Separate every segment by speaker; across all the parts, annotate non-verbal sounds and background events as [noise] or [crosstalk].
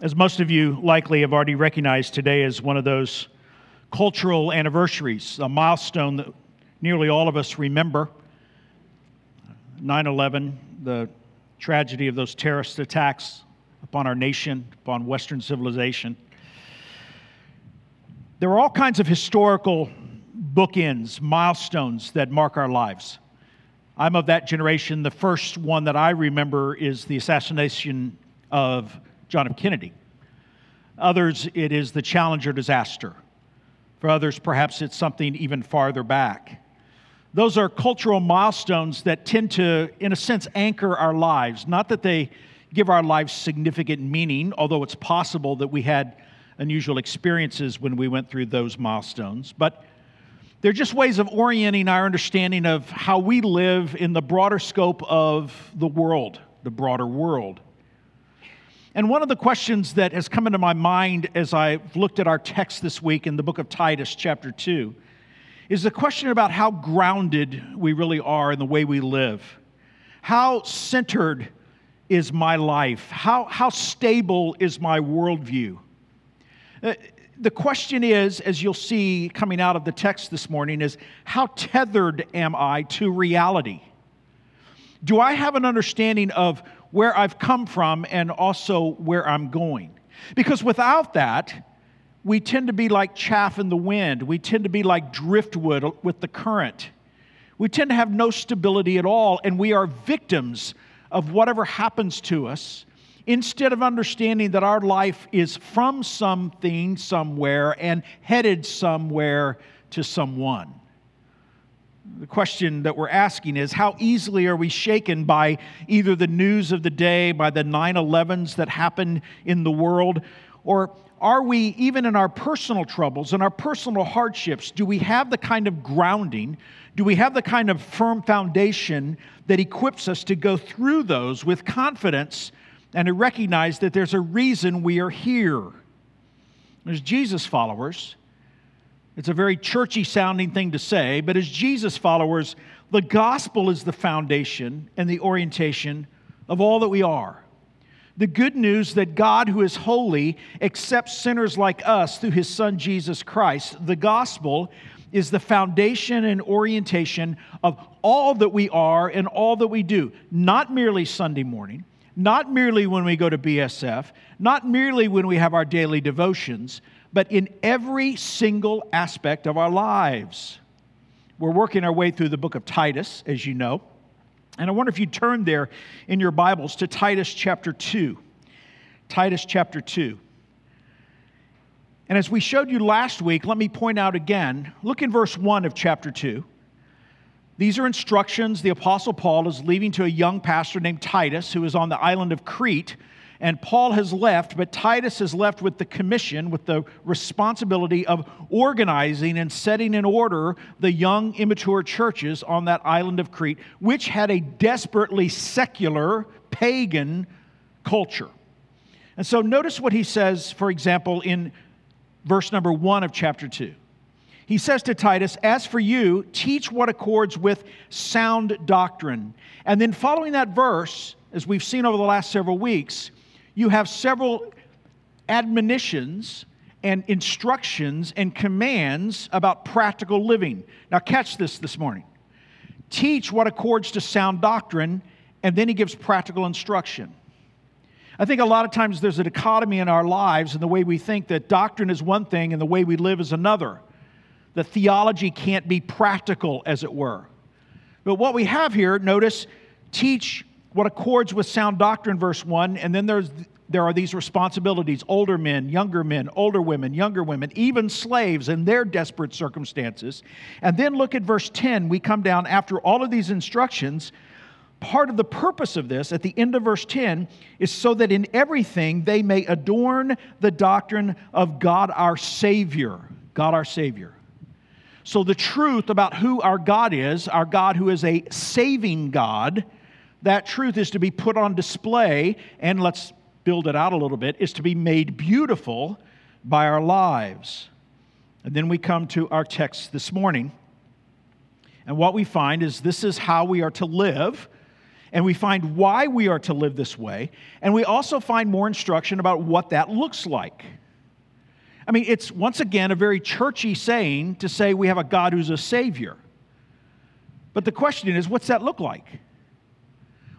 Speaker 1: As most of you likely have already recognized, today is one of those cultural anniversaries, a milestone that nearly all of us remember 9 11, the tragedy of those terrorist attacks upon our nation, upon Western civilization. There are all kinds of historical bookends, milestones that mark our lives. I'm of that generation. The first one that I remember is the assassination of John F. Kennedy. Others, it is the Challenger disaster. For others, perhaps it's something even farther back. Those are cultural milestones that tend to, in a sense, anchor our lives. Not that they give our lives significant meaning, although it's possible that we had unusual experiences when we went through those milestones, but they're just ways of orienting our understanding of how we live in the broader scope of the world, the broader world. And one of the questions that has come into my mind as I've looked at our text this week in the book of Titus, chapter 2, is the question about how grounded we really are in the way we live. How centered is my life? How, how stable is my worldview? Uh, the question is, as you'll see coming out of the text this morning, is how tethered am I to reality? Do I have an understanding of where I've come from and also where I'm going. Because without that, we tend to be like chaff in the wind. We tend to be like driftwood with the current. We tend to have no stability at all, and we are victims of whatever happens to us instead of understanding that our life is from something somewhere and headed somewhere to someone the question that we're asking is how easily are we shaken by either the news of the day, by the 9 11s that happen in the world, or are we, even in our personal troubles and our personal hardships, do we have the kind of grounding, do we have the kind of firm foundation that equips us to go through those with confidence and to recognize that there's a reason we are here? As Jesus followers, it's a very churchy sounding thing to say, but as Jesus followers, the gospel is the foundation and the orientation of all that we are. The good news that God, who is holy, accepts sinners like us through his son Jesus Christ. The gospel is the foundation and orientation of all that we are and all that we do, not merely Sunday morning, not merely when we go to BSF, not merely when we have our daily devotions, but in every single aspect of our lives. We're working our way through the book of Titus, as you know. And I wonder if you turn there in your Bibles to Titus chapter 2. Titus chapter 2. And as we showed you last week, let me point out again look in verse 1 of chapter 2. These are instructions the Apostle Paul is leaving to a young pastor named Titus who is on the island of Crete and Paul has left, but Titus is left with the commission, with the responsibility of organizing and setting in order the young, immature churches on that island of Crete, which had a desperately secular, pagan culture. And so notice what he says, for example, in verse number one of chapter 2. He says to Titus, As for you, teach what accords with sound doctrine. And then following that verse, as we've seen over the last several weeks, you have several admonitions and instructions and commands about practical living. Now, catch this this morning. Teach what accords to sound doctrine, and then he gives practical instruction. I think a lot of times there's a dichotomy in our lives and the way we think that doctrine is one thing and the way we live is another. The theology can't be practical, as it were. But what we have here, notice, teach what accords with sound doctrine, verse 1, and then there's, there are these responsibilities older men, younger men, older women, younger women, even slaves in their desperate circumstances. And then look at verse 10. We come down after all of these instructions. Part of the purpose of this at the end of verse 10 is so that in everything they may adorn the doctrine of God our Savior. God our Savior. So, the truth about who our God is, our God who is a saving God, that truth is to be put on display, and let's build it out a little bit, is to be made beautiful by our lives. And then we come to our text this morning. And what we find is this is how we are to live and we find why we are to live this way, and we also find more instruction about what that looks like. I mean, it's once again a very churchy saying to say we have a God who's a Savior. But the question is, what's that look like?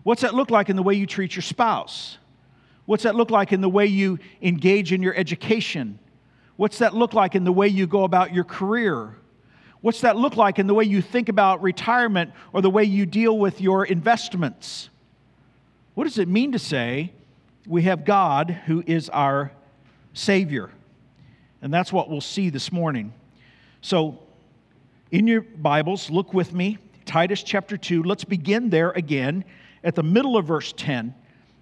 Speaker 1: What's that look like in the way you treat your spouse? What's that look like in the way you engage in your education? What's that look like in the way you go about your career? What's that look like in the way you think about retirement or the way you deal with your investments? What does it mean to say we have God who is our Savior? And that's what we'll see this morning. So, in your Bibles, look with me, Titus chapter 2. Let's begin there again at the middle of verse 10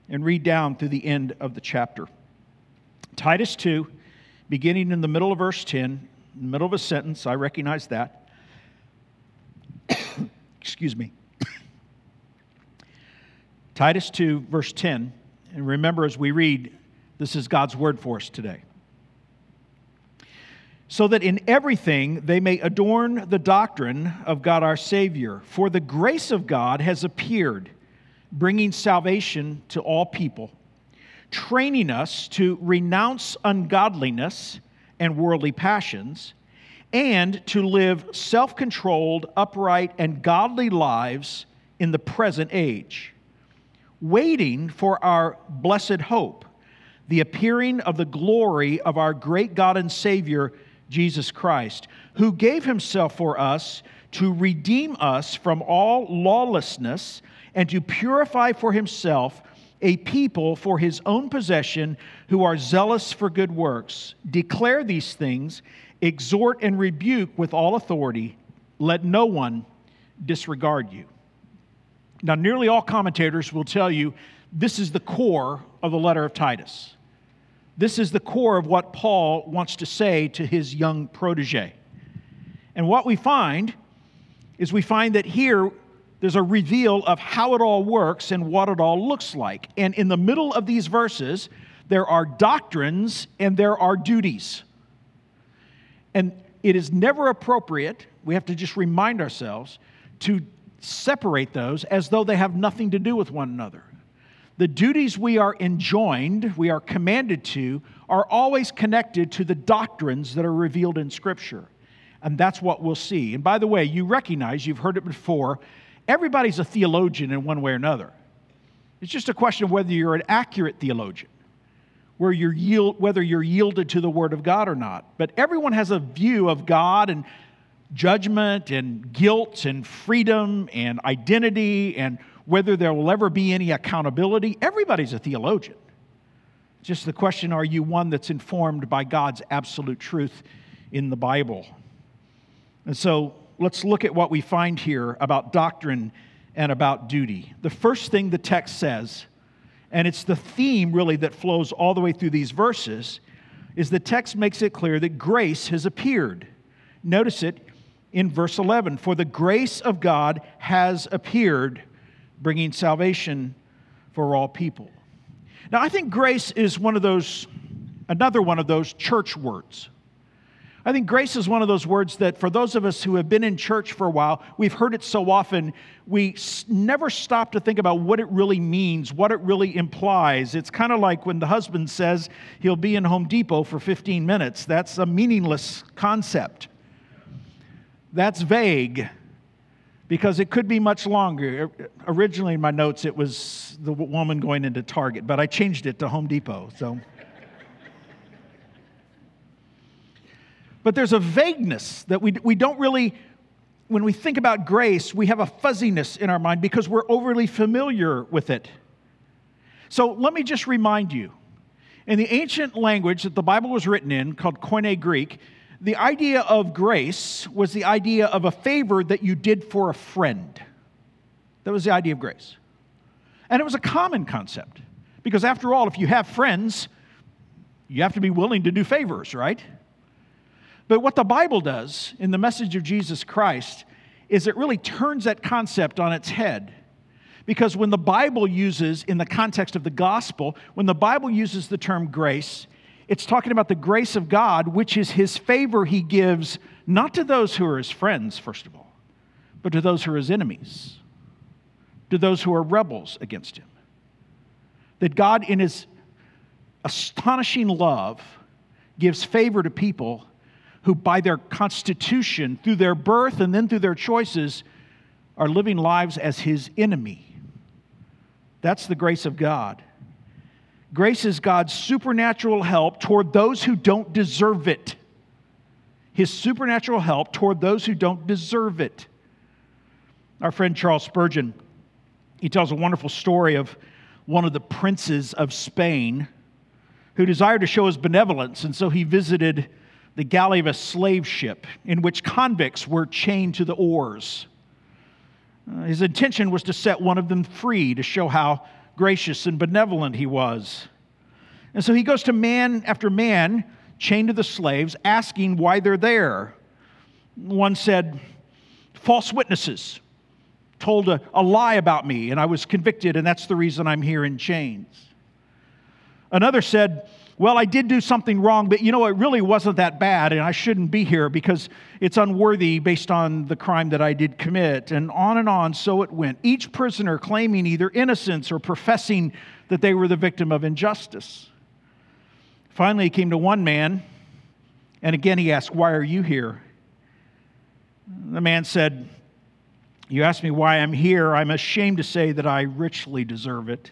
Speaker 1: and read down through the end of the chapter. Titus 2, beginning in the middle of verse 10, in the middle of a sentence. I recognize that. [coughs] Excuse me. [coughs] Titus 2, verse 10. And remember, as we read, this is God's word for us today. So that in everything they may adorn the doctrine of God our Savior. For the grace of God has appeared, bringing salvation to all people, training us to renounce ungodliness and worldly passions, and to live self controlled, upright, and godly lives in the present age, waiting for our blessed hope, the appearing of the glory of our great God and Savior, Jesus Christ, who gave himself for us to redeem us from all lawlessness and to purify for himself a people for his own possession who are zealous for good works. Declare these things, exhort and rebuke with all authority. Let no one disregard you. Now, nearly all commentators will tell you this is the core of the letter of Titus. This is the core of what Paul wants to say to his young protege. And what we find is we find that here there's a reveal of how it all works and what it all looks like. And in the middle of these verses, there are doctrines and there are duties. And it is never appropriate, we have to just remind ourselves, to separate those as though they have nothing to do with one another. The duties we are enjoined, we are commanded to, are always connected to the doctrines that are revealed in Scripture. And that's what we'll see. And by the way, you recognize, you've heard it before, everybody's a theologian in one way or another. It's just a question of whether you're an accurate theologian, where you're yield, whether you're yielded to the Word of God or not. But everyone has a view of God and judgment and guilt and freedom and identity and whether there will ever be any accountability. Everybody's a theologian. Just the question are you one that's informed by God's absolute truth in the Bible? And so let's look at what we find here about doctrine and about duty. The first thing the text says, and it's the theme really that flows all the way through these verses, is the text makes it clear that grace has appeared. Notice it in verse 11 For the grace of God has appeared, bringing salvation for all people. Now, I think grace is one of those, another one of those church words. I think grace is one of those words that, for those of us who have been in church for a while, we've heard it so often, we never stop to think about what it really means, what it really implies. It's kind of like when the husband says he'll be in Home Depot for 15 minutes. That's a meaningless concept. That's vague because it could be much longer. Er, originally, in my notes, it was the woman going into Target, but I changed it to Home Depot. So. But there's a vagueness that we, we don't really, when we think about grace, we have a fuzziness in our mind because we're overly familiar with it. So let me just remind you in the ancient language that the Bible was written in, called Koine Greek, the idea of grace was the idea of a favor that you did for a friend. That was the idea of grace. And it was a common concept because, after all, if you have friends, you have to be willing to do favors, right? But what the Bible does in the message of Jesus Christ is it really turns that concept on its head. Because when the Bible uses, in the context of the gospel, when the Bible uses the term grace, it's talking about the grace of God, which is his favor he gives not to those who are his friends, first of all, but to those who are his enemies. to those who are rebels against him. That God, in his astonishing love, gives favor to people who, by their constitution, through their birth and then through their choices, are living lives as his enemy. That's the grace of God. Grace is God's supernatural help toward those who don't deserve it. His supernatural help toward those who don't deserve it. Our friend Charles Spurgeon, he tells a wonderful story of one of the princes of Spain who desired to show his benevolence, and so he visited the galley of a slave ship in which convicts were chained to the oars. Uh, his intention was to set one of them free to show how gracious and benevolent he was. And so he goes to man after man chained to the slaves, asking why they're there. One said, False witnesses told a, a lie about me, and I was convicted, and that's the reason I'm here in chains. Another said, well, I did do something wrong, but you know, it really wasn't that bad, and I shouldn't be here because it's unworthy based on the crime that I did commit. And on and on, so it went. Each prisoner claiming either innocence or professing that they were the victim of injustice. Finally, he came to one man, and again he asked, Why are you here? The man said, You asked me why I'm here. I'm ashamed to say that I richly deserve it.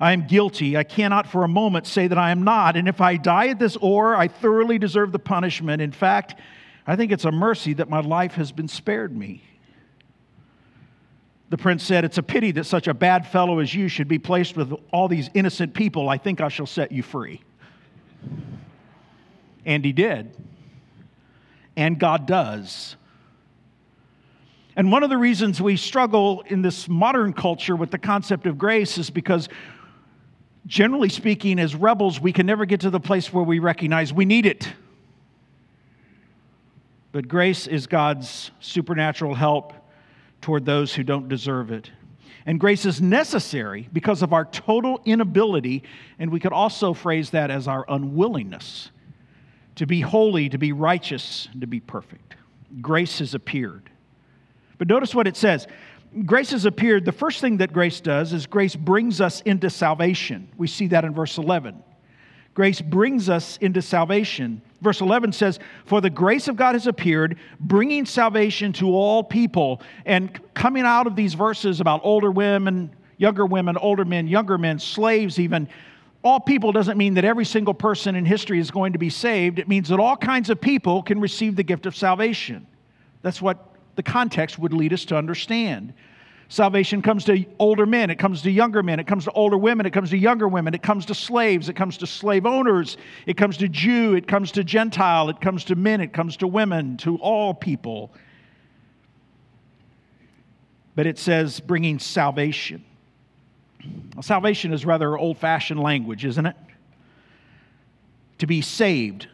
Speaker 1: I am guilty. I cannot for a moment say that I am not. And if I die at this oar, I thoroughly deserve the punishment. In fact, I think it's a mercy that my life has been spared me. The prince said, It's a pity that such a bad fellow as you should be placed with all these innocent people. I think I shall set you free. And he did. And God does. And one of the reasons we struggle in this modern culture with the concept of grace is because generally speaking, as rebels, we can never get to the place where we recognize we need it. But grace is God's supernatural help toward those who don't deserve it. And grace is necessary because of our total inability, and we could also phrase that as our unwillingness to be holy, to be righteous, to be perfect. Grace has appeared. But notice what it says grace has appeared. The first thing that grace does is grace brings us into salvation. We see that in verse 11. Grace brings us into salvation. Verse 11 says, For the grace of God has appeared, bringing salvation to all people. And coming out of these verses about older women, younger women, older men, younger men, slaves, even, all people doesn't mean that every single person in history is going to be saved. It means that all kinds of people can receive the gift of salvation. That's what the context would lead us to understand. Salvation comes to older men, it comes to younger men, it comes to older women, it comes to younger women, it comes to slaves, it comes to slave owners, it comes to Jew, it comes to Gentile, it comes to men, it comes to women, to all people. But it says bringing salvation. Well, salvation is rather old fashioned language, isn't it? To be saved.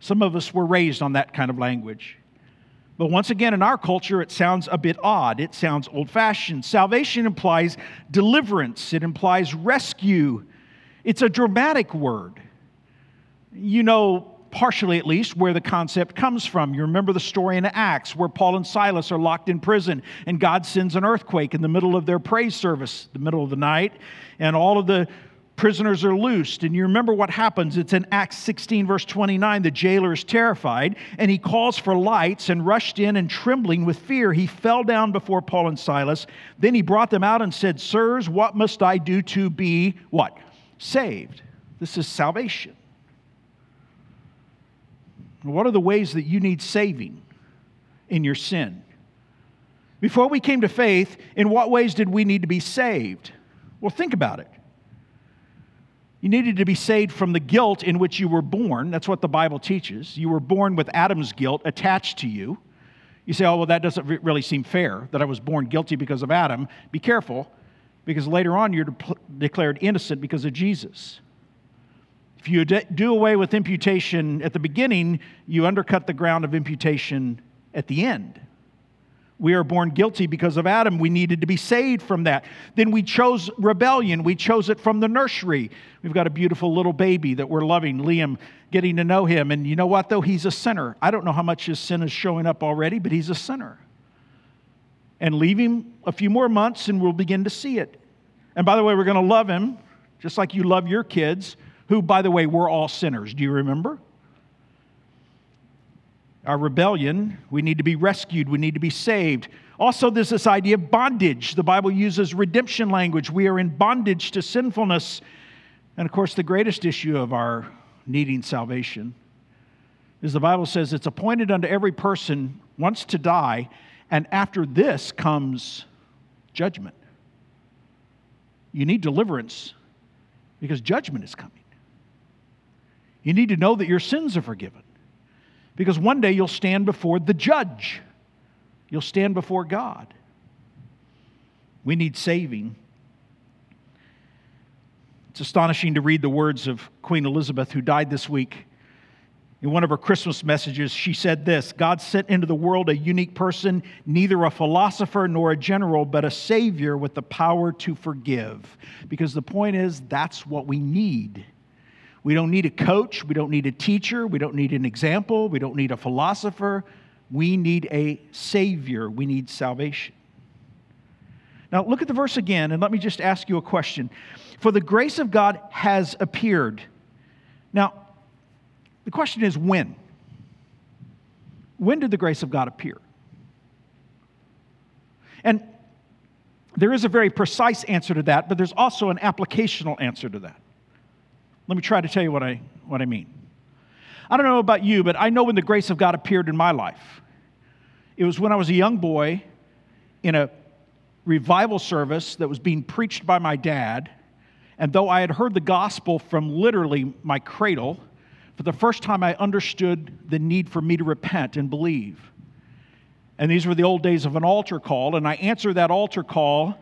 Speaker 1: Some of us were raised on that kind of language. But once again, in our culture, it sounds a bit odd. It sounds old fashioned. Salvation implies deliverance, it implies rescue. It's a dramatic word. You know, partially at least, where the concept comes from. You remember the story in Acts where Paul and Silas are locked in prison and God sends an earthquake in the middle of their praise service, the middle of the night, and all of the prisoners are loosed. And you remember what happens. It's in Acts 16, verse 29. The jailer is terrified, and he calls for lights and rushed in, and trembling with fear, he fell down before Paul and Silas. Then he brought them out and said, Sirs, what must I do to be what? Saved. This is salvation. What are the ways that you need saving in your sin? Before we came to faith, in what ways did we need to be saved? Well, think about it. You needed to be saved from the guilt in which you were born. That's what the Bible teaches. You were born with Adam's guilt attached to you. You say, oh, well, that doesn't really seem fair that I was born guilty because of Adam. Be careful, because later on you're de- declared innocent because of Jesus. If you do away with imputation at the beginning, you undercut the ground of imputation at the end. We are born guilty because of Adam. We needed to be saved from that. Then we chose rebellion. We chose it from the nursery. We've got a beautiful little baby that we're loving, Liam, getting to know him. And you know what, though? He's a sinner. I don't know how much his sin is showing up already, but he's a sinner. and leave him a few more months and we'll begin to see it. And by the way, we're going to love him just like you love your kids, who, by the way, we're all sinners. Do you remember? Our rebellion, we need to be rescued, we need to be saved. Also, there's this idea of bondage. The Bible uses redemption language. We are in bondage to sinfulness. And of course, the greatest issue of our needing salvation is the Bible says it's appointed unto every person once to die, and after this comes judgment. You need deliverance because judgment is coming. You need to know that your sins are forgiven because one day you'll stand before the judge, you'll stand before God. We need saving. It's astonishing to read the words of Queen Elizabeth, who died this week. In one of her Christmas messages, she said this God sent into the world a unique person, neither a philosopher nor a general, but a Savior with the power to forgive. Because the point is, that's what we need. We don't need a coach, we don't need a teacher, we don't need an example, we don't need a philosopher. We need a Savior, we need salvation. Now, look at the verse again, and let me just ask you a question. For the grace of God has appeared. Now, the question is when? When did the grace of God appear? And there is a very precise answer to that, but there's also an applicational answer to that. Let me try to tell you what I, what I mean. I don't know about you, but I know when the grace of God appeared in my life. It was when I was a young boy in a revival service that was being preached by my dad. And though I had heard the gospel from literally my cradle, for the first time, I understood the need for me to repent and believe. And these were the old days of an altar call, and I answered that altar call.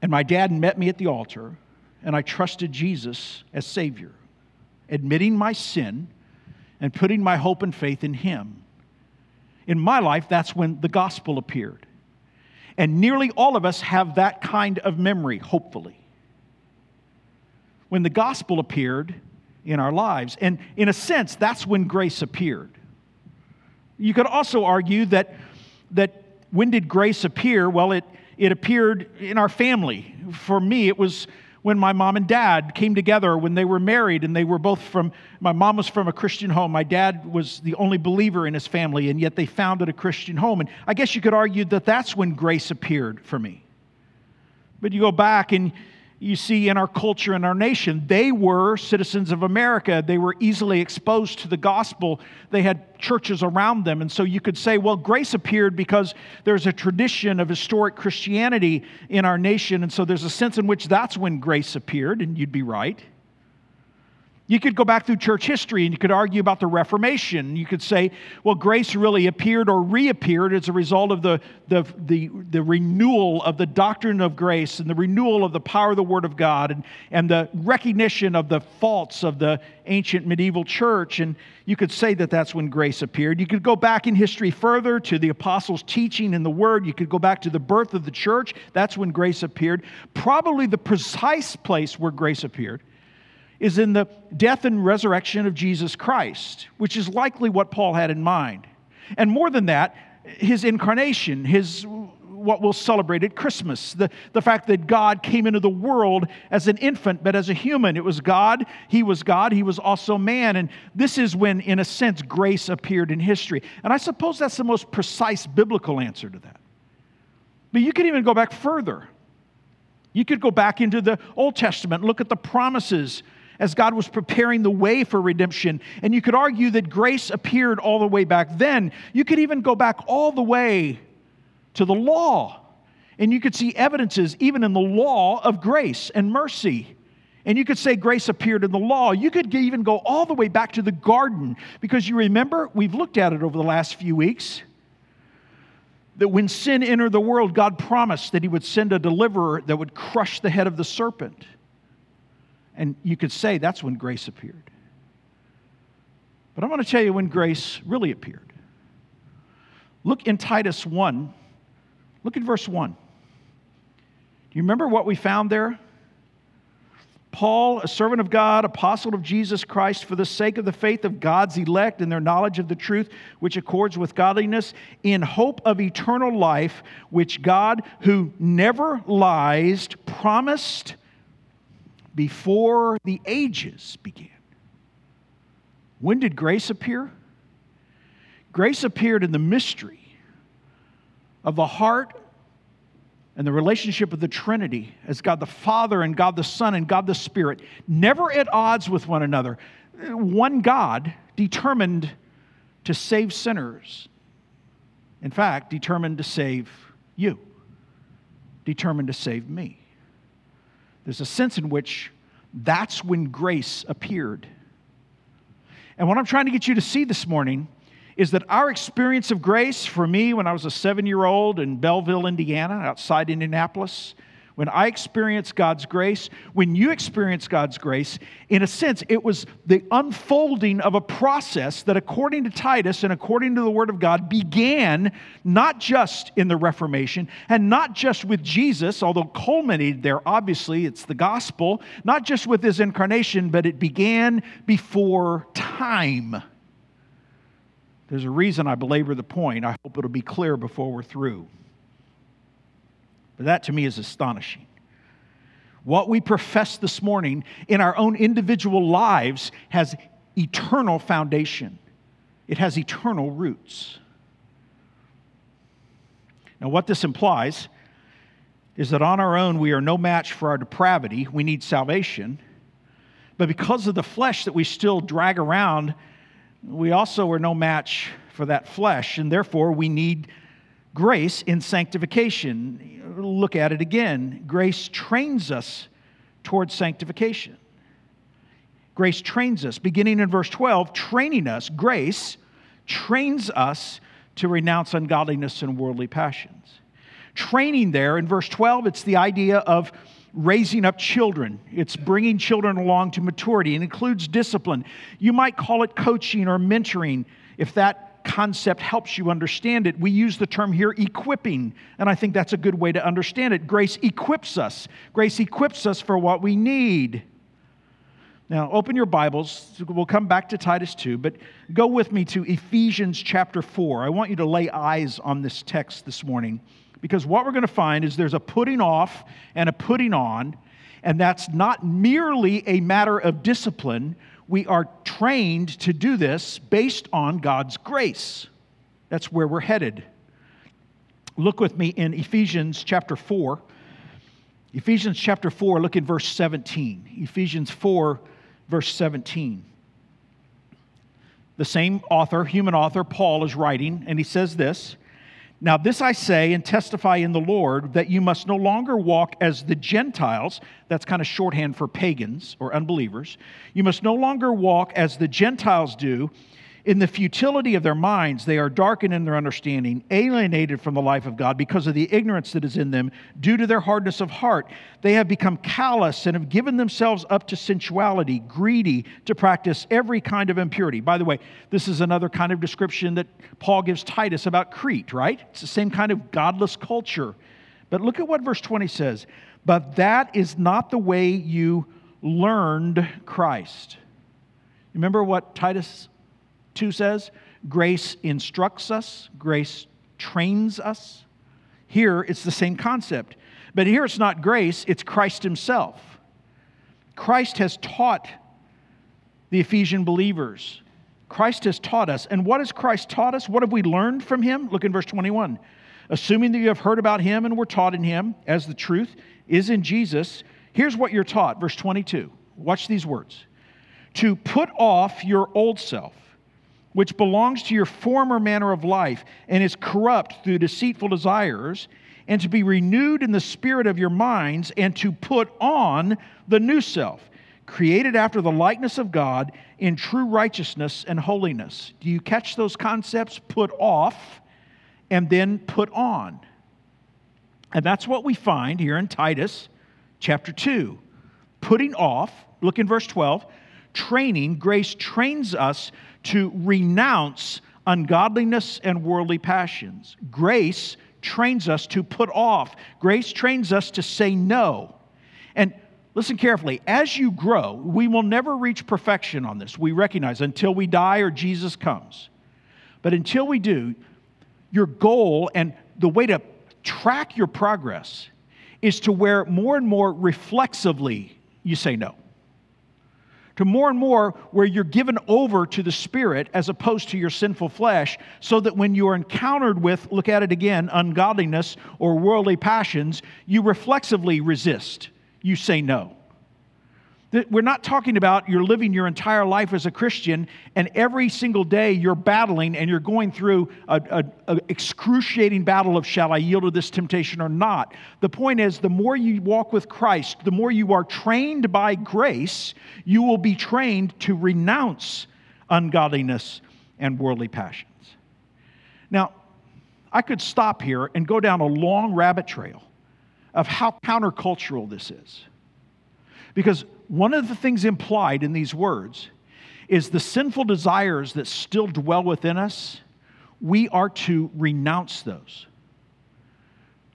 Speaker 1: And my dad met me at the altar, and I trusted Jesus as Savior, admitting my sin and putting my hope and faith in Him. In my life, that's when the gospel appeared. And nearly all of us have that kind of memory, hopefully. When the gospel appeared, in our lives. And in a sense, that's when grace appeared. You could also argue that, that when did grace appear? Well, it, it appeared in our family. For me, it was when my mom and dad came together when they were married and they were both from my mom was from a christian home. My dad was the only believer in his family and yet they founded a christian home. And i guess you could argue that that's when grace appeared for me. But you go back and you see in our culture and our nation. They were citizens of America. They were easily exposed to the gospel. They had churches around them. And so you could say, well, grace appeared because there's a tradition of historic Christianity in our nation. And so there's a sense in which that's when grace appeared, and you'd be right. You could go back through church history and you could argue about the Reformation. You could say, well, grace really appeared or reappeared as a result of the, the, the, the, renewal of the doctrine of grace and the renewal of the power of the Word of God and, and the recognition of the faults of the ancient medieval church. And you could say that that's when grace appeared. You could go back in history further to the apostles' teaching in the Word. You could go back to the birth of the church. That's when grace appeared. Probably the precise place where grace appeared is in the death and resurrection of Jesus Christ, which is likely what Paul had in mind. And more than that, his incarnation, his what we'll celebrate at Christmas. The, the fact that God came into the world as an infant, but as a human. It was God, He was God, He was also man. And this is when, in a sense, grace appeared in history. And I suppose that's the most precise biblical answer to that. But you could even go back further. You could go back into the Old Testament, look at the promises as God was preparing the way for redemption. And you could argue that grace appeared all the way back then. You could even go back all the way to the law. And you could see evidences, even in the law, of grace and mercy. And you could say grace appeared in the law. You could even go all the way back to the garden because you remember, we've looked at it over the last few weeks, that when sin entered the world, God promised that He would send a deliverer that would crush the head of the serpent. And you could say that's when grace appeared. But I'm going to tell you when grace really appeared. Look in Titus 1. Look at verse 1. Do you remember what we found there? Paul, a servant of God, apostle of Jesus Christ, for the sake of the faith of God's elect and their knowledge of the truth which accords with godliness, in hope of eternal life, which God, who never lies, promised before the ages began. When did grace appear? Grace appeared in the mystery of the heart and the relationship of the Trinity as God the Father and God the Son and God the Spirit, never at odds with one another. One God determined to save sinners. In fact, determined to save you, determined to save me. There's a sense in which that's when grace appeared. And what I'm trying to get you to see this morning is that our experience of grace, for me, when I was a seven year old in Belleville, Indiana, outside Indianapolis, when I experienced God's grace, when you experience God's grace, in a sense, it was the unfolding of a process that, according to Titus and according to the Word of God, began not just in the Reformation and not just with Jesus, although culminated there, obviously, it's the gospel, not just with his incarnation, but it began before time. There's a reason I belabor the point. I hope it'll be clear before we're through. But that to me is astonishing. What we profess this morning in our own individual lives has eternal foundation, it has eternal roots. Now, what this implies is that on our own we are no match for our depravity. We need salvation. But because of the flesh that we still drag around, we also are no match for that flesh, and therefore we need grace in sanctification. Look at it again. Grace trains us towards sanctification. Grace trains us, beginning in verse 12, training us, grace trains us to renounce ungodliness and worldly passions. Training there in verse 12, it's the idea of raising up children. It's bringing children along to maturity. It includes discipline. You might call it coaching or mentoring if that concept helps you understand it. We use the term here equipping, and I think that's a good way to understand it. Grace equips us, grace equips us for what we need. Now, open your Bibles. We'll come back to Titus 2, but go with me to Ephesians chapter 4. I want you to lay eyes on this text this morning. Because what we're going to find is there's a putting off and a putting on, and that's not merely a matter of discipline. We are trained to do this based on God's grace. That's where we're headed. Look with me in Ephesians chapter 4. Ephesians chapter 4, look at verse 17. Ephesians 4, verse 17. The same author, human author, Paul, is writing, and he says this now, this I say and testify in the Lord that you must no longer walk as the Gentiles, that's kind of shorthand for pagans or unbelievers. You must no longer walk as the Gentiles do in the futility of their minds, they are darkened in their understanding, alienated from the life of God because of the ignorance that is in them due to their hardness of heart. They have become callous and have given themselves up to sensuality, greedy to practice every kind of impurity. By the way, this is another kind of description that Paul gives Titus about Crete, right? It's the same kind of godless culture. But look at what verse 20 says. But that is not the way you learned Christ. Remember what Titus 2 says, grace instructs us, grace trains us. Here it's the same concept. But here it's not grace, it's Christ Himself. Christ has taught the Ephesian believers. Christ has taught us. And what has Christ taught us? What have we learned from Him? Look in verse 21. Assuming that you have heard about Him and were taught in Him, as the truth is in Jesus, here's what you're taught. Verse 22. Watch these words. To put off your old self which belongs to your former manner of life and is corrupt through deceitful desires, and to be renewed in the spirit of your minds, and to put on the new self, created after the likeness of God in true righteousness and holiness. Do you catch those concepts? Put off and then put on. And that's what we find here in Titus chapter 2. Putting off, look in verse 12, training, grace trains us to renounce ungodliness and worldly passions. Grace trains us to put off, grace trains us to say no. And listen carefully. As you grow, we will never reach perfection on this. We recognize until we die or Jesus comes. But until we do, your goal and the way to track your progress is to where more and more reflexively you say no. To more and more where you're given over to the Spirit as opposed to your sinful flesh, so that when you are encountered with, look at it again, ungodliness or worldly passions, you reflexively resist. You say no. We're not talking about you're living your entire life as a Christian and every single day you're battling and you're going through an excruciating battle of shall I yield to this temptation or not. The point is, the more you walk with Christ, the more you are trained by grace, you will be trained to renounce ungodliness and worldly passions. Now, I could stop here and go down a long rabbit trail of how countercultural this is. Because one of the things implied in these words is the sinful desires that still dwell within us, we are to renounce those.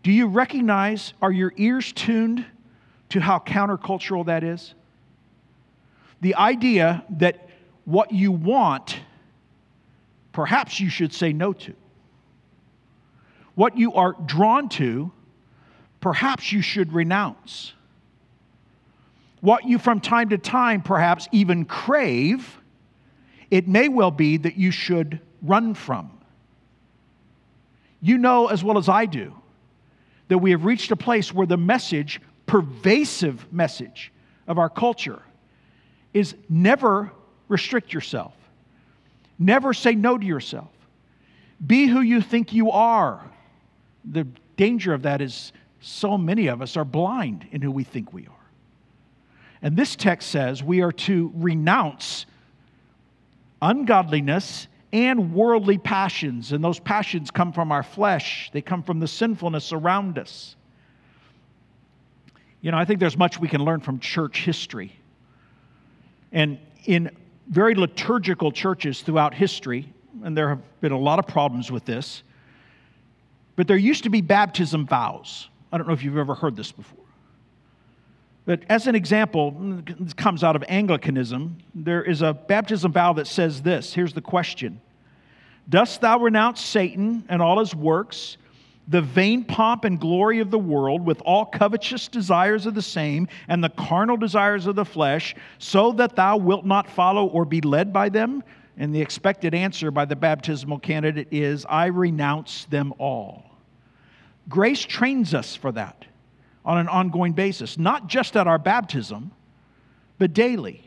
Speaker 1: Do you recognize, are your ears tuned to how countercultural that is? The idea that what you want, perhaps you should say no to. What you are drawn to, perhaps you should renounce what you from time to time perhaps even crave, it may well be that you should run from. You know as well as I do that we have reached a place where the message, pervasive message of our culture, is never restrict yourself, never say no to yourself, be who you think you are. The danger of that is so many of us are blind in who we think we are. And this text says we are to renounce ungodliness and worldly passions. And those passions come from our flesh, they come from the sinfulness around us. You know, I think there's much we can learn from church history. And in very liturgical churches throughout history, and there have been a lot of problems with this, but there used to be baptism vows. I don't know if you've ever heard this before. But as an example, this comes out of Anglicanism. There is a baptism vow that says this. Here's the question Dost thou renounce Satan and all his works, the vain pomp and glory of the world, with all covetous desires of the same, and the carnal desires of the flesh, so that thou wilt not follow or be led by them? And the expected answer by the baptismal candidate is, I renounce them all. Grace trains us for that on an ongoing basis, not just at our baptism, but daily.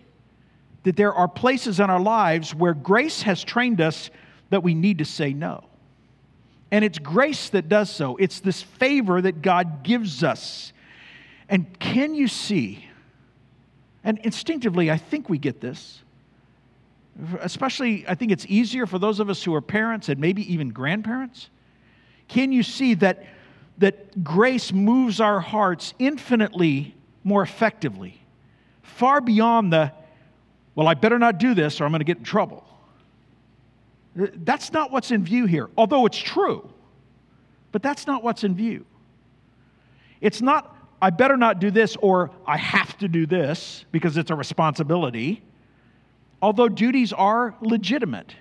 Speaker 1: That there are places in our lives where grace has trained us that we need to say no. And it's grace that does so, it's this favor that God gives us. And can you see? And instinctively, I think we get this. Especially, I think it's easier for those of us who are parents and maybe even grandparents. Can you see that that grace moves our hearts infinitely more effectively, far beyond the, well, I better not do this or I'm going to get in trouble. That's not what's in view here, although it's true, but that's not what's in view. It's not, I better not do this or I have to do this because it's a responsibility, although duties are legitimate.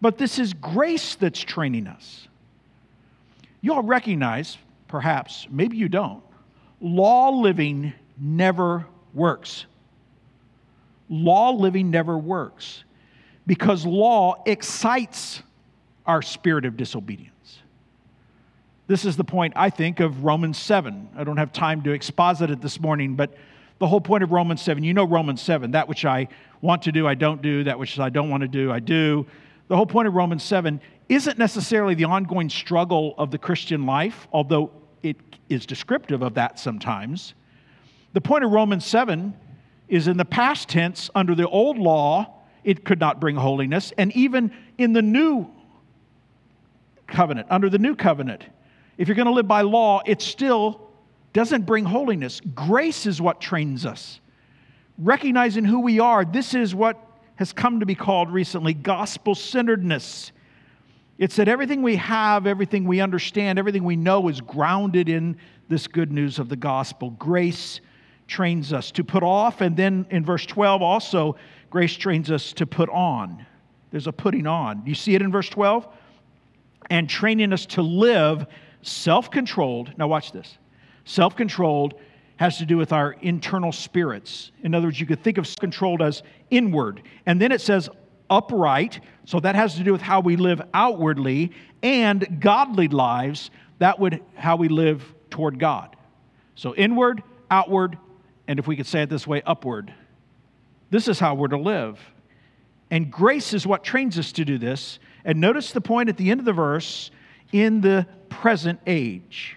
Speaker 1: But this is grace that's training us. You all recognize, perhaps, maybe you don't, law living never works. Law living never works because law excites our spirit of disobedience. This is the point, I think, of Romans 7. I don't have time to exposit it this morning, but the whole point of Romans 7, you know Romans 7, that which I want to do, I don't do, that which I don't want to do, I do. The whole point of Romans 7 isn't necessarily the ongoing struggle of the Christian life, although it is descriptive of that sometimes. The point of Romans 7 is in the past tense, under the old law, it could not bring holiness. And even in the new covenant, under the new covenant, if you're going to live by law, it still doesn't bring holiness. Grace is what trains us. Recognizing who we are, this is what has come to be called recently gospel centeredness. It's that everything we have, everything we understand, everything we know is grounded in this good news of the gospel. Grace trains us to put off. And then in verse 12, also, grace trains us to put on. There's a putting on. You see it in verse 12? And training us to live self controlled. Now, watch this. Self controlled has to do with our internal spirits. In other words, you could think of controlled as inward. And then it says upright, so that has to do with how we live outwardly, and godly lives, that would how we live toward God. So inward, outward, and if we could say it this way, upward. This is how we're to live. And grace is what trains us to do this. And notice the point at the end of the verse in the present age.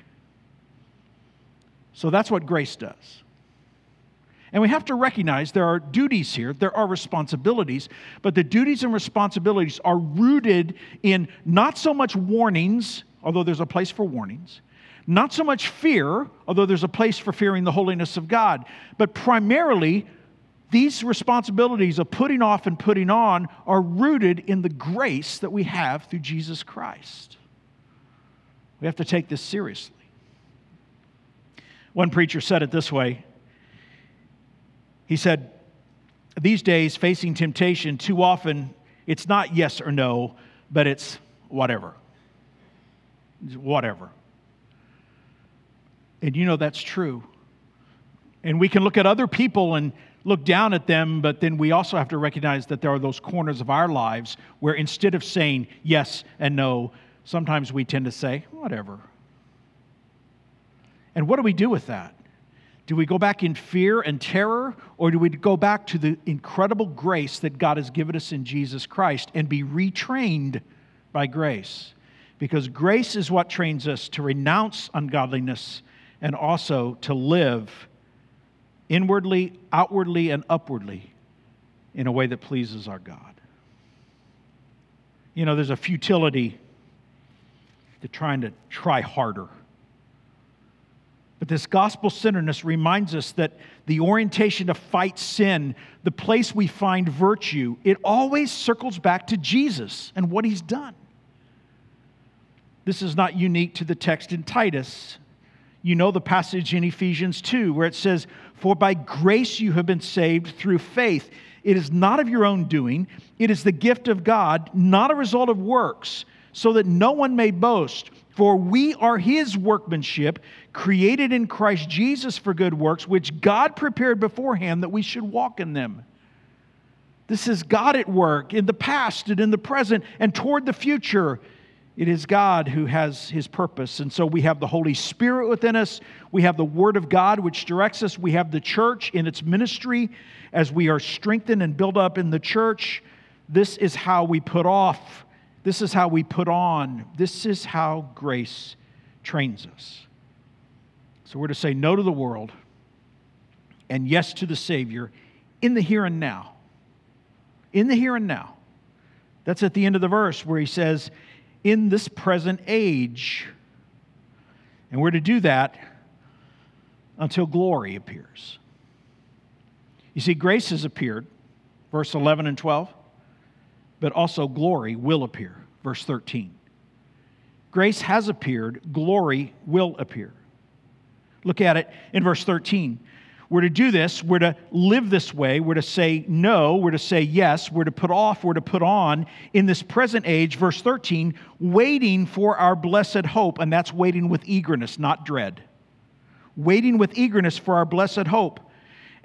Speaker 1: So that's what grace does. And we have to recognize there are duties here, there are responsibilities, but the duties and responsibilities are rooted in not so much warnings, although there's a place for warnings, not so much fear, although there's a place for fearing the holiness of God, but primarily these responsibilities of putting off and putting on are rooted in the grace that we have through Jesus Christ. We have to take this seriously. One preacher said it this way he said, These days, facing temptation, too often it's not yes or no, but it's whatever. It's whatever. And you know that's true. And we can look at other people and look down at them, but then we also have to recognize that there are those corners of our lives where instead of saying yes and no, sometimes we tend to say, whatever. And what do we do with that? Do we go back in fear and terror, or do we go back to the incredible grace that God has given us in Jesus Christ and be retrained by grace? Because grace is what trains us to renounce ungodliness and also to live inwardly, outwardly, and upwardly in a way that pleases our God. You know, there's a futility to trying to try harder. But this gospel centeredness reminds us that the orientation to fight sin, the place we find virtue, it always circles back to Jesus and what he's done. This is not unique to the text in Titus. You know the passage in Ephesians 2 where it says, For by grace you have been saved through faith. It is not of your own doing, it is the gift of God, not a result of works, so that no one may boast. For we are his workmanship, created in Christ Jesus for good works, which God prepared beforehand that we should walk in them. This is God at work in the past and in the present and toward the future. It is God who has his purpose. And so we have the Holy Spirit within us. We have the Word of God which directs us. We have the church in its ministry as we are strengthened and built up in the church. This is how we put off this is how we put on. This is how grace trains us. So we're to say no to the world and yes to the Savior in the here and now. In the here and now. That's at the end of the verse where he says, in this present age. And we're to do that until glory appears. You see, grace has appeared, verse 11 and 12 but also glory will appear. Verse 13. Grace has appeared, glory will appear. Look at it in verse 13. We're to do this, we're to live this way, we're to say no, we're to say yes, we're to put off, we're to put on in this present age, verse 13, waiting for our blessed hope, and that's waiting with eagerness, not dread. Waiting with eagerness for our blessed hope.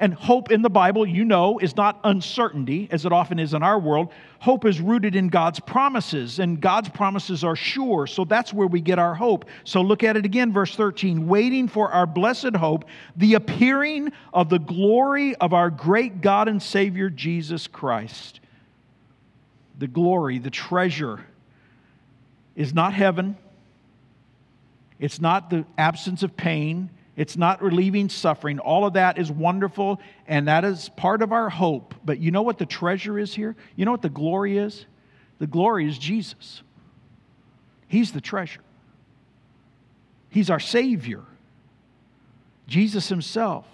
Speaker 1: And hope in the Bible, you know, is not uncertainty, as it often is in our world. Hope is rooted in God's promises, and God's promises are sure. So that's where we get our hope. So look at it again, verse 13 waiting for our blessed hope, the appearing of the glory of our great God and Savior, Jesus Christ. The glory, the treasure, is not heaven, it's not the absence of pain. It's not relieving suffering. All of that is wonderful, and that is part of our hope. But you know what the treasure is here? You know what the glory is? The glory is Jesus. He's the treasure, He's our Savior, Jesus Himself.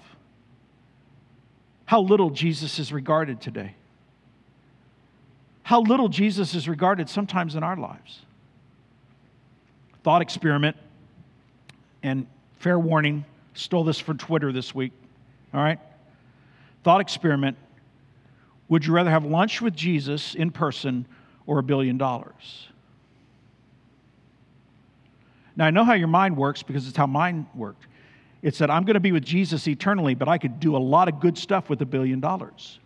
Speaker 1: How little Jesus is regarded today. How little Jesus is regarded sometimes in our lives. Thought experiment, and fair warning Stole this from Twitter this week. All right? Thought experiment. Would you rather have lunch with Jesus in person or a billion dollars? Now, I know how your mind works because it's how mine worked. It said, I'm going to be with Jesus eternally, but I could do a lot of good stuff with a billion dollars.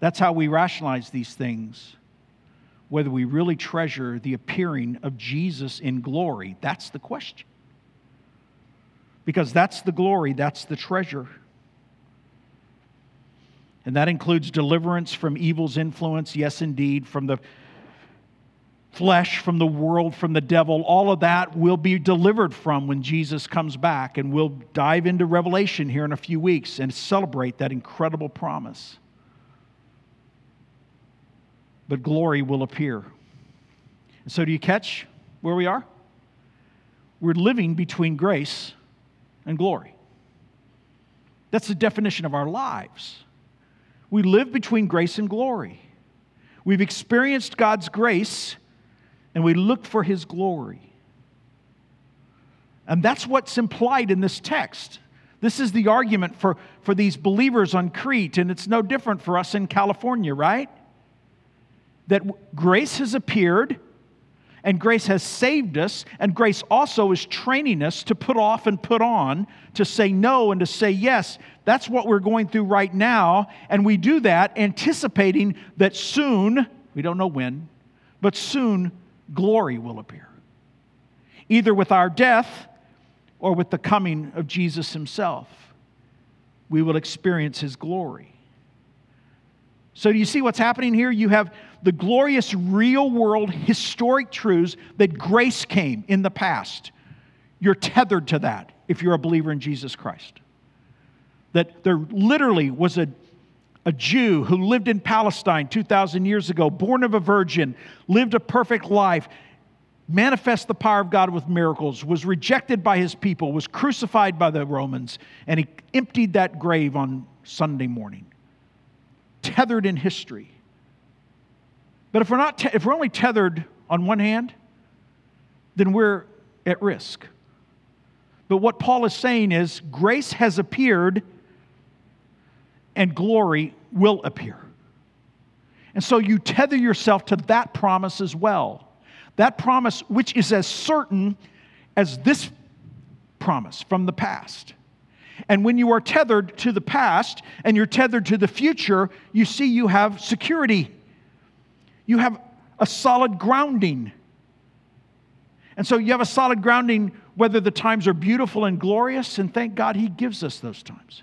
Speaker 1: That's how we rationalize these things. Whether we really treasure the appearing of Jesus in glory, that's the question. Because that's the glory, that's the treasure. And that includes deliverance from evil's influence, yes, indeed, from the flesh, from the world, from the devil. All of that will be delivered from when Jesus comes back. And we'll dive into Revelation here in a few weeks and celebrate that incredible promise. But glory will appear. So, do you catch where we are? We're living between grace and glory. That's the definition of our lives. We live between grace and glory. We've experienced God's grace and we look for his glory. And that's what's implied in this text. This is the argument for, for these believers on Crete, and it's no different for us in California, right? That grace has appeared, and grace has saved us, and grace also is training us to put off and put on, to say no and to say yes. That's what we're going through right now, and we do that anticipating that soon, we don't know when, but soon glory will appear, either with our death or with the coming of Jesus himself. We will experience his glory. So, do you see what's happening here? You have the glorious real world historic truths that grace came in the past. You're tethered to that if you're a believer in Jesus Christ. That there literally was a a Jew who lived in Palestine 2,000 years ago, born of a virgin, lived a perfect life, manifest the power of God with miracles, was rejected by his people, was crucified by the Romans, and he emptied that grave on Sunday morning. Tethered in history. But if we're, not te- if we're only tethered on one hand, then we're at risk. But what Paul is saying is grace has appeared and glory will appear. And so you tether yourself to that promise as well. That promise, which is as certain as this promise from the past. And when you are tethered to the past and you're tethered to the future, you see you have security. You have a solid grounding. And so you have a solid grounding whether the times are beautiful and glorious, and thank God He gives us those times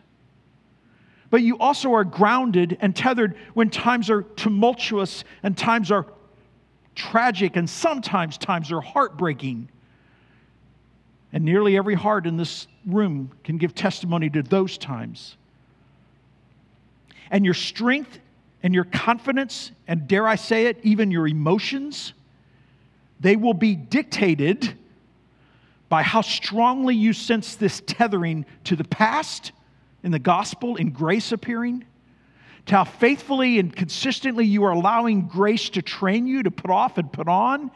Speaker 1: but you also are grounded and tethered when times are tumultuous and times are tragic and sometimes times are heartbreaking. And nearly every heart in this room can give testimony to those times. And your strength and your confidence, and dare I say it, even your emotions, they will be dictated by how strongly you sense this tethering to the past in the gospel, in grace appearing, to how faithfully and consistently you are allowing grace to train you to put off and put on,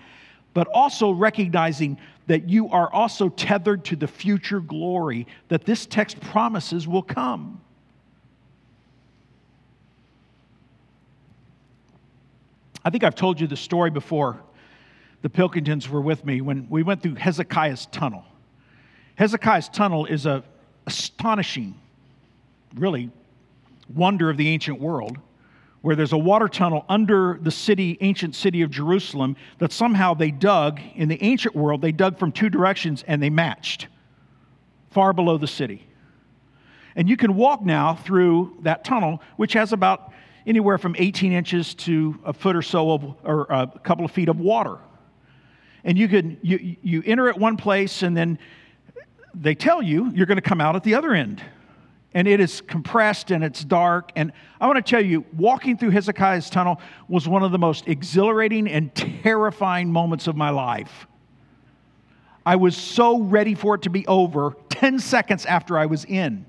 Speaker 1: but also recognizing that you are also tethered to the future glory that this text promises will come. I think I've told you the story before. The Pilkingtons were with me when we went through Hezekiah's tunnel. Hezekiah's tunnel is a astonishing really wonder of the ancient world, where there's a water tunnel under the city, ancient city of Jerusalem, that somehow they dug in the ancient world, they dug from two directions and they matched far below the city. And you can walk now through that tunnel, which has about anywhere from 18 inches to a foot or so of, or a couple of feet of water. And you can you, you enter at one place, and then they tell you you're going to come out at the other end and it is compressed and it's dark. And I want to tell you, walking through Hezekiah's tunnel was one of the most exhilarating and terrifying moments of my life. I was so ready for it to be over 10 seconds after I was in.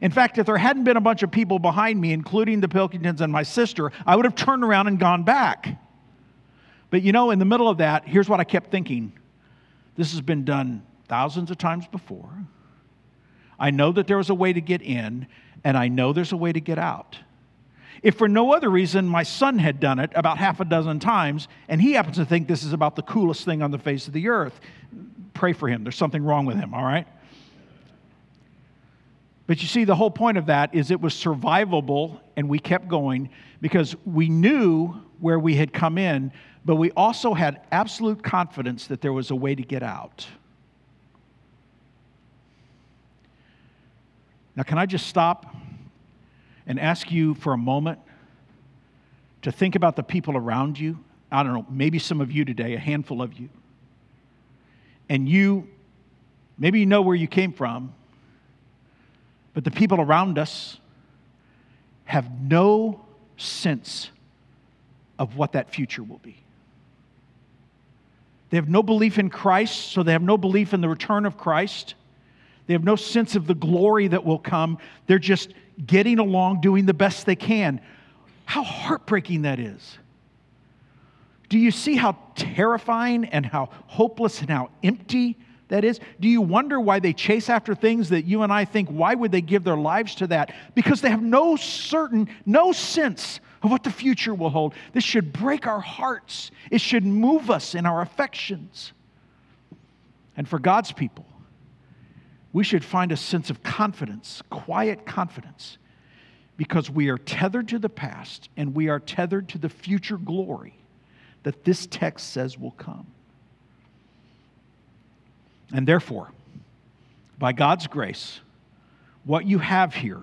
Speaker 1: In fact, if there hadn't been a bunch of people behind me, including the Pilkingtons and my sister, I would have turned around and gone back. But you know, in the middle of that, here's what I kept thinking this has been done thousands of times before. I know that there was a way to get in, and I know there's a way to get out. If for no other reason, my son had done it about half a dozen times, and he happens to think this is about the coolest thing on the face of the earth, pray for him. There's something wrong with him, all right? But you see, the whole point of that is it was survivable, and we kept going because we knew where we had come in, but we also had absolute confidence that there was a way to get out. Now, can I just stop and ask you for a moment to think about the people around you? I don't know, maybe some of you today, a handful of you. And you, maybe you know where you came from, but the people around us have no sense of what that future will be. They have no belief in Christ, so they have no belief in the return of Christ. They have no sense of the glory that will come. They're just getting along, doing the best they can. How heartbreaking that is. Do you see how terrifying and how hopeless and how empty that is? Do you wonder why they chase after things that you and I think, why would they give their lives to that? Because they have no certain, no sense of what the future will hold. This should break our hearts, it should move us in our affections. And for God's people, we should find a sense of confidence, quiet confidence, because we are tethered to the past and we are tethered to the future glory that this text says will come. And therefore, by God's grace, what you have here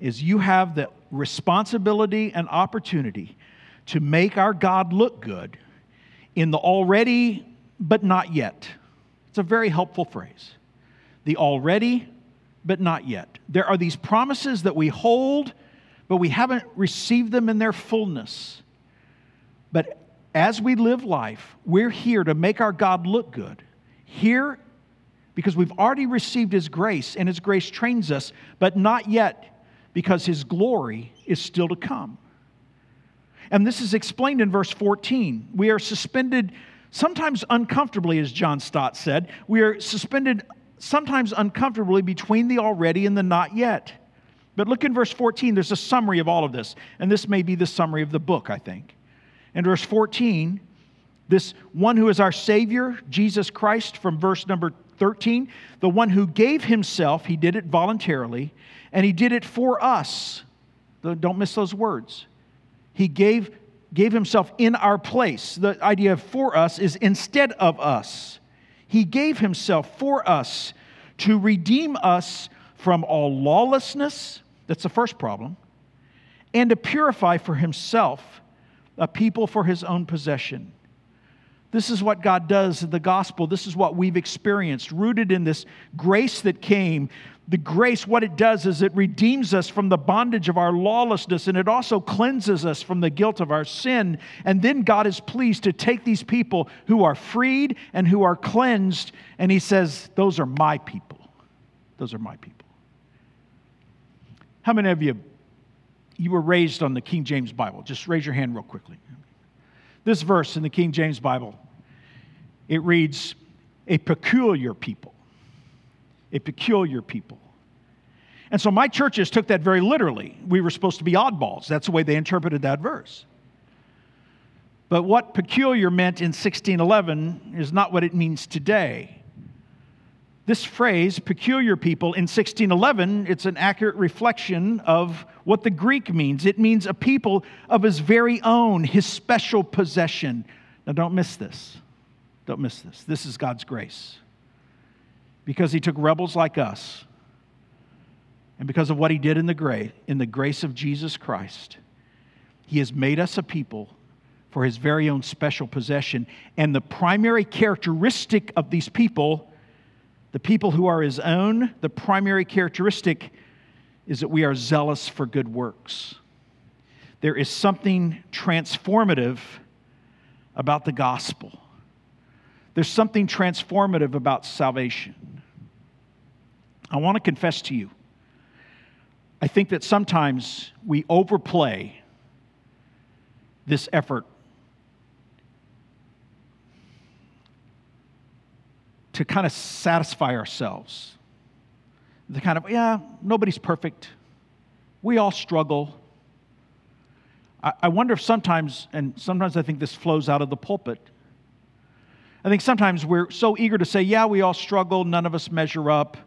Speaker 1: is you have the responsibility and opportunity to make our God look good in the already but not yet. It's a very helpful phrase the already, but not yet. There are these promises that we hold, but we haven't received them in their fullness. But as we live life, we're here to make our God look good. Here, because we've already received His grace, and His grace trains us, but not yet because His glory is still to come. And this is explained in verse 14. We are suspended, sometimes uncomfortably, as John Stott said, we are suspended sometimes uncomfortably between the already and the not yet. But look in verse 14, there's a summary of all of this. And this may be the summary of the book, I think. In verse 14, this one who is our Savior, Jesus Christ, from verse number 13, the one who gave himself, he did it voluntarily, and he did it for us. Don't miss those words. He gave, gave himself in our place. The idea of for us is instead of us. He gave himself for us to redeem us from all lawlessness. That's the first problem. And to purify for himself a people for his own possession. This is what God does in the gospel. This is what we've experienced, rooted in this grace that came the grace, what it does is it redeems us from the bondage of our lawlessness and it also cleanses us from the guilt of our sin. And then God is pleased to take these people who are freed and who are cleansed, and He says, Those are my people. Those are my people. How many of you, you were raised on the King James Bible? Just raise your hand real quickly. This verse in the King James Bible, it reads, A peculiar people a peculiar people. And so my churches took that very literally. We were supposed to be oddballs. That's the way they interpreted that verse. But what peculiar meant in 1611 is not what it means today. This phrase, peculiar people, in 1611, it's an accurate reflection of what the Greek means. It means a people of his very own, his special possession. Now, don't miss this. Don't miss this. This is God's grace. Because he took rebels like us and because of what he did in the grace in the grace of Jesus Christ he has made us a people for his very own special possession. And the primary characteristic of these people the people who are his own the primary characteristic is that we are zealous for good works. There is something transformative about the gospel there's something transformative about salvation I want to confess to you, I think that sometimes we overplay this effort to kind of satisfy ourselves. the kind of, yeah, nobody's perfect. We all struggle. I, I wonder if sometimes, and sometimes I think this flows out of the pulpit, I think sometimes we're so eager to say, yeah, we all struggle, none of us measure up,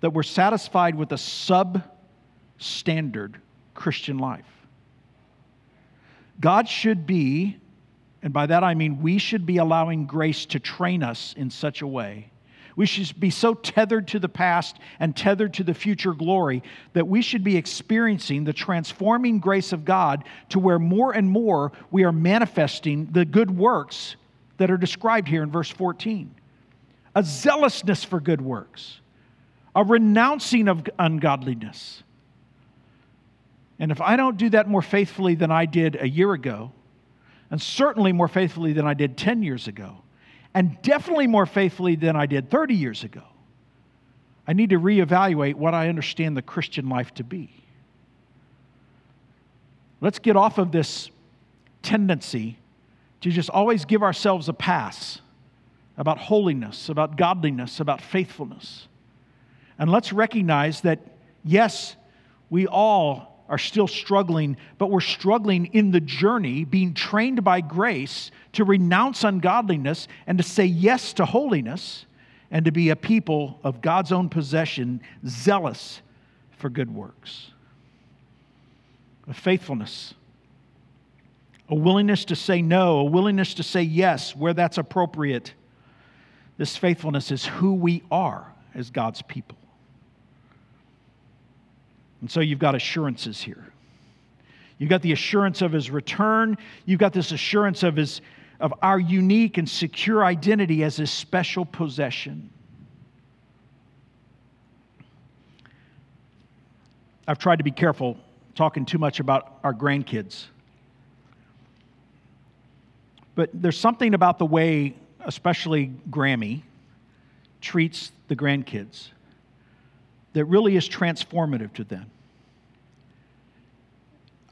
Speaker 1: that we're satisfied with a substandard Christian life. God should be, and by that I mean we should be allowing grace to train us in such a way. We should be so tethered to the past and tethered to the future glory that we should be experiencing the transforming grace of God to where more and more we are manifesting the good works that are described here in verse 14 a zealousness for good works, a renouncing of ungodliness. And if I don't do that more faithfully than I did a year ago, and certainly more faithfully than I did 10 years ago, and definitely more faithfully than I did 30 years ago, I need to reevaluate what I understand the Christian life to be. Let's get off of this tendency to just always give ourselves a pass about holiness, about godliness, about faithfulness. And let's recognize that, yes, we all are still struggling, but we're struggling in the journey, being trained by grace to renounce ungodliness and to say yes to holiness and to be a people of God's own possession, zealous for good works. A faithfulness a willingness to say no, a willingness to say yes where that's appropriate. This faithfulness is who we are as God's people. And so you've got assurances here. You've got the assurance of his return, you've got this assurance of his of our unique and secure identity as his special possession. I've tried to be careful talking too much about our grandkids. But there's something about the way, especially Grammy, treats the grandkids that really is transformative to them.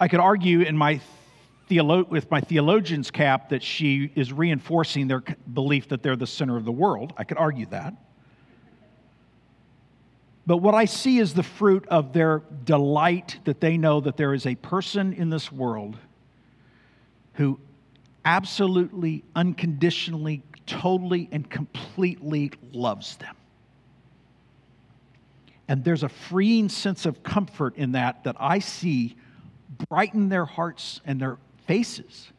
Speaker 1: I could argue in my theolo- with my theologian's cap that she is reinforcing their belief that they're the center of the world. I could argue that. But what I see is the fruit of their delight that they know that there is a person in this world who absolutely, unconditionally, totally, and completely loves them. And there's a freeing sense of comfort in that that I see brighten their hearts and their faces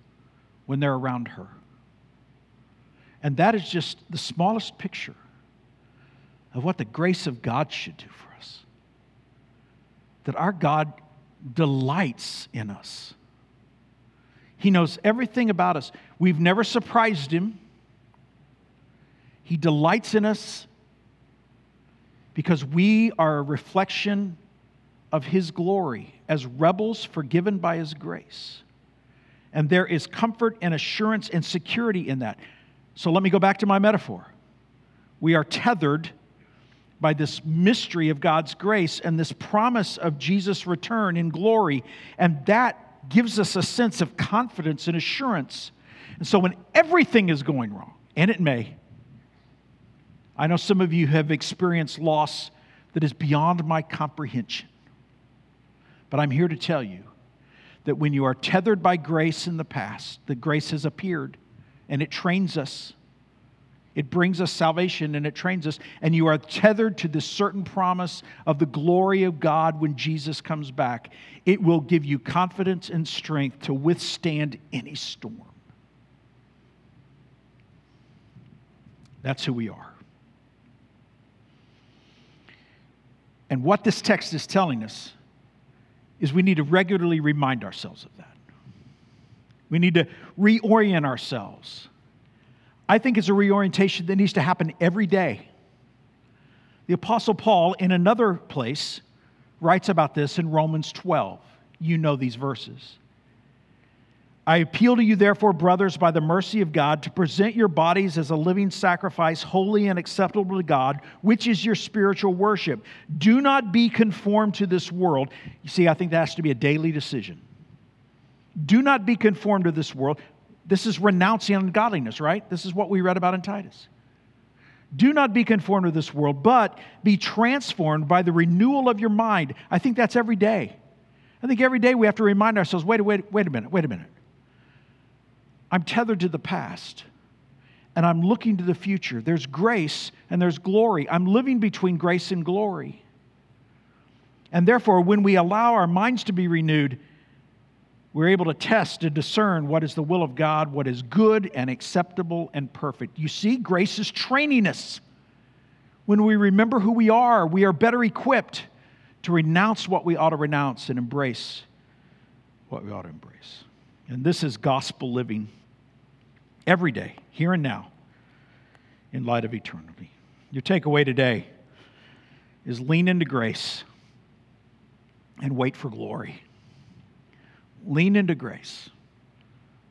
Speaker 1: when they're around her. And that is just the smallest picture of what the grace of God should do for us. That our God delights in us. He knows everything about us. We've never surprised him. He delights in us because we are a reflection of his glory as rebels forgiven by his grace. And there is comfort and assurance and security in that. So let me go back to my metaphor. We are tethered by this mystery of God's grace and this promise of Jesus' return in glory. And that gives us a sense of confidence and assurance. And so when everything is going wrong, and it may, I know some of you have experienced loss that is beyond my comprehension. But I'm here to tell you that when you are tethered by grace in the past, that grace has appeared and it trains us it brings us salvation and it trains us. And you are tethered to this certain promise of the glory of God when Jesus comes back. It will give you confidence and strength to withstand any storm. That's who we are. And what this text is telling us is we need to regularly remind ourselves of that. We need to reorient ourselves I think it's a reorientation that needs to happen every day. The Apostle Paul, in another place, writes about this in Romans 12. You know these verses. I appeal to you, therefore, brothers, by the mercy of God, to present your bodies as a living sacrifice, holy and acceptable to God, which is your spiritual worship. Do not be conformed to this world. You see, I think that has to be a daily decision. Do not be conformed to this world, this is renouncing ungodliness, right? This is what we read about in Titus. Do not be conformed to this world, but be transformed by the renewal of your mind. I think that's every day. I think every day we have to remind ourselves wait, a wait, wait a minute, wait a minute. I'm tethered to the past and I'm looking to the future. There's grace and there's glory. I'm living between grace and glory. And therefore, when we allow our minds to be renewed, we're able to test and discern what is the will of God, what is good and acceptable and perfect. You see, grace is training us. When we remember who we are, we are better equipped to renounce what we ought to renounce and embrace what we ought to embrace. And this is gospel living every day, here and now, in light of eternity. Your takeaway today is lean into grace and wait for glory. Lean into grace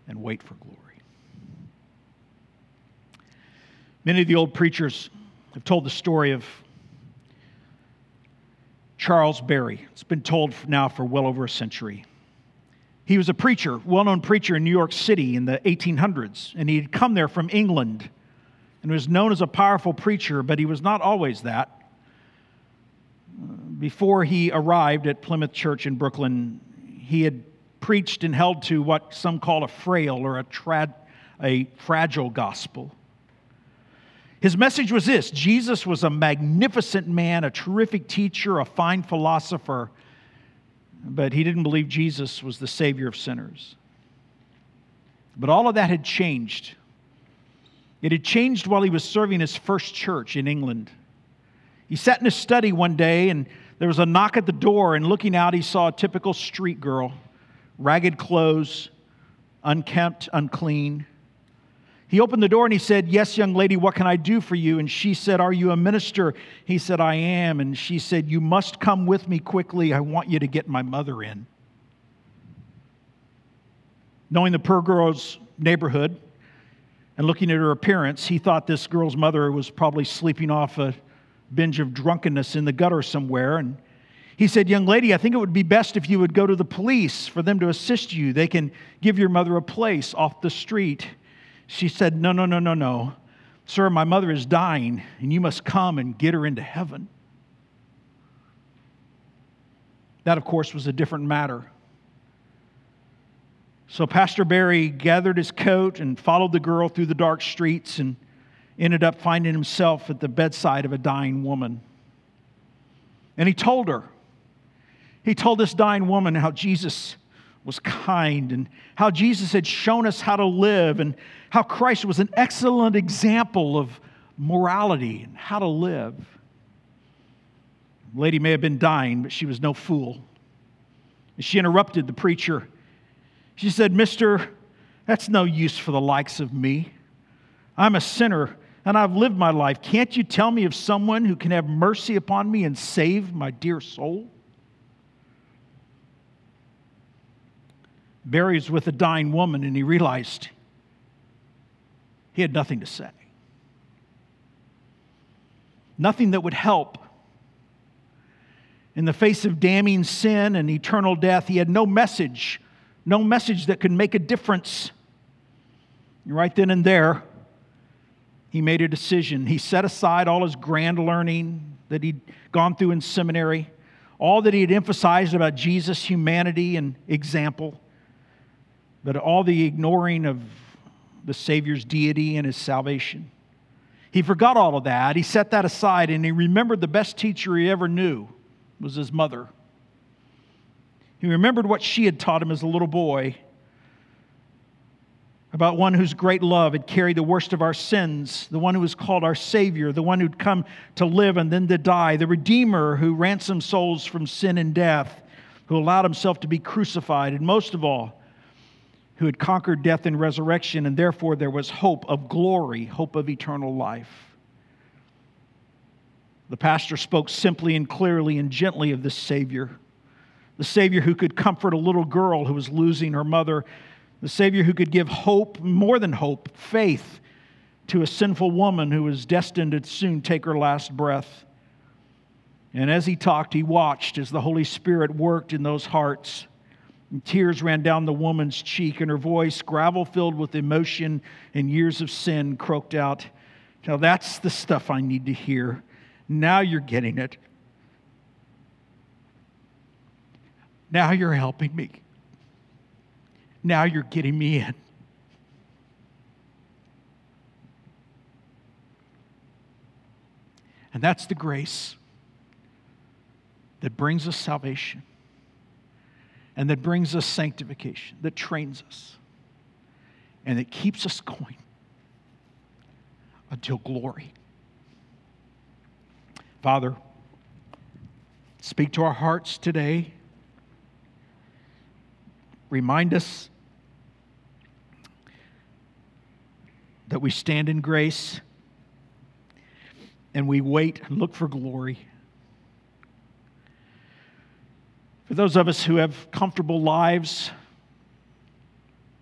Speaker 1: and wait for glory. Many of the old preachers have told the story of Charles Berry. It's been told now for well over a century. He was a preacher, well known preacher in New York City in the 1800s, and he had come there from England and was known as a powerful preacher, but he was not always that. Before he arrived at Plymouth Church in Brooklyn, he had preached and held to what some call a frail or a, trad, a fragile gospel. His message was this Jesus was a magnificent man, a terrific teacher, a fine philosopher, but he didn't believe Jesus was the Savior of sinners. But all of that had changed. It had changed while he was serving his first church in England. He sat in his study one day, and there was a knock at the door, and looking out, he saw a typical street girl ragged clothes, unkempt, unclean. He opened the door and he said, Yes, young lady, what can I do for you? And she said, Are you a minister? He said, I am. And she said, You must come with me quickly. I want you to get my mother in. Knowing the poor girl's neighborhood and looking at her appearance, he thought this girl's mother was probably sleeping off a binge of drunkenness in the gutter somewhere. And he said, Young lady, I think it would be best if you would go to the police for them to assist you. They can give your mother a place off the street. She said, No, no, no, no, no. Sir, my mother is dying, and you must come and get her into heaven. That, of course, was a different matter. So Pastor Berry gathered his coat and followed the girl through the dark streets and ended up finding himself at the bedside of a dying woman. And he told her, he told this dying woman how Jesus was kind and how Jesus had shown us how to live and how Christ was an excellent example of morality and how to live. The lady may have been dying, but she was no fool. She interrupted the preacher. She said, Mister, that's no use for the likes of me. I'm a sinner and I've lived my life. Can't you tell me of someone who can have mercy upon me and save my dear soul? Berry's with a dying woman, and he realized he had nothing to say. Nothing that would help. In the face of damning sin and eternal death, he had no message, no message that could make a difference. Right then and there, he made a decision. He set aside all his grand learning that he'd gone through in seminary, all that he had emphasized about Jesus' humanity and example but all the ignoring of the Savior's deity and his salvation. He forgot all of that. He set that aside and he remembered the best teacher he ever knew was his mother. He remembered what she had taught him as a little boy about one whose great love had carried the worst of our sins, the one who was called our Savior, the one who'd come to live and then to die, the Redeemer who ransomed souls from sin and death, who allowed himself to be crucified, and most of all, who had conquered death and resurrection, and therefore there was hope of glory, hope of eternal life. The pastor spoke simply and clearly and gently of this Savior, the Savior who could comfort a little girl who was losing her mother, the Savior who could give hope, more than hope, faith to a sinful woman who was destined to soon take her last breath. And as he talked, he watched as the Holy Spirit worked in those hearts and tears ran down the woman's cheek, and her voice, gravel filled with emotion and years of sin, croaked out, Now that's the stuff I need to hear. Now you're getting it. Now you're helping me. Now you're getting me in. And that's the grace that brings us salvation and that brings us sanctification, that trains us and that keeps us going until glory. Father, speak to our hearts today. Remind us that we stand in grace and we wait and look for glory. For those of us who have comfortable lives,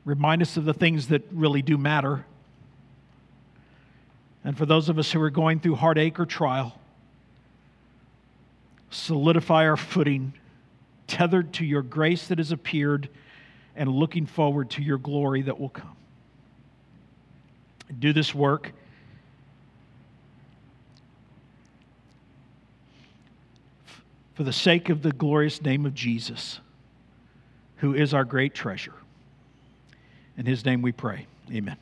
Speaker 1: remind us of the things that really do matter. And for those of us who are going through heartache or trial, solidify our footing, tethered to your grace that has appeared and looking forward to your glory that will come. Do this work. For the sake of the glorious name of Jesus, who is our great treasure. In his name we pray. Amen.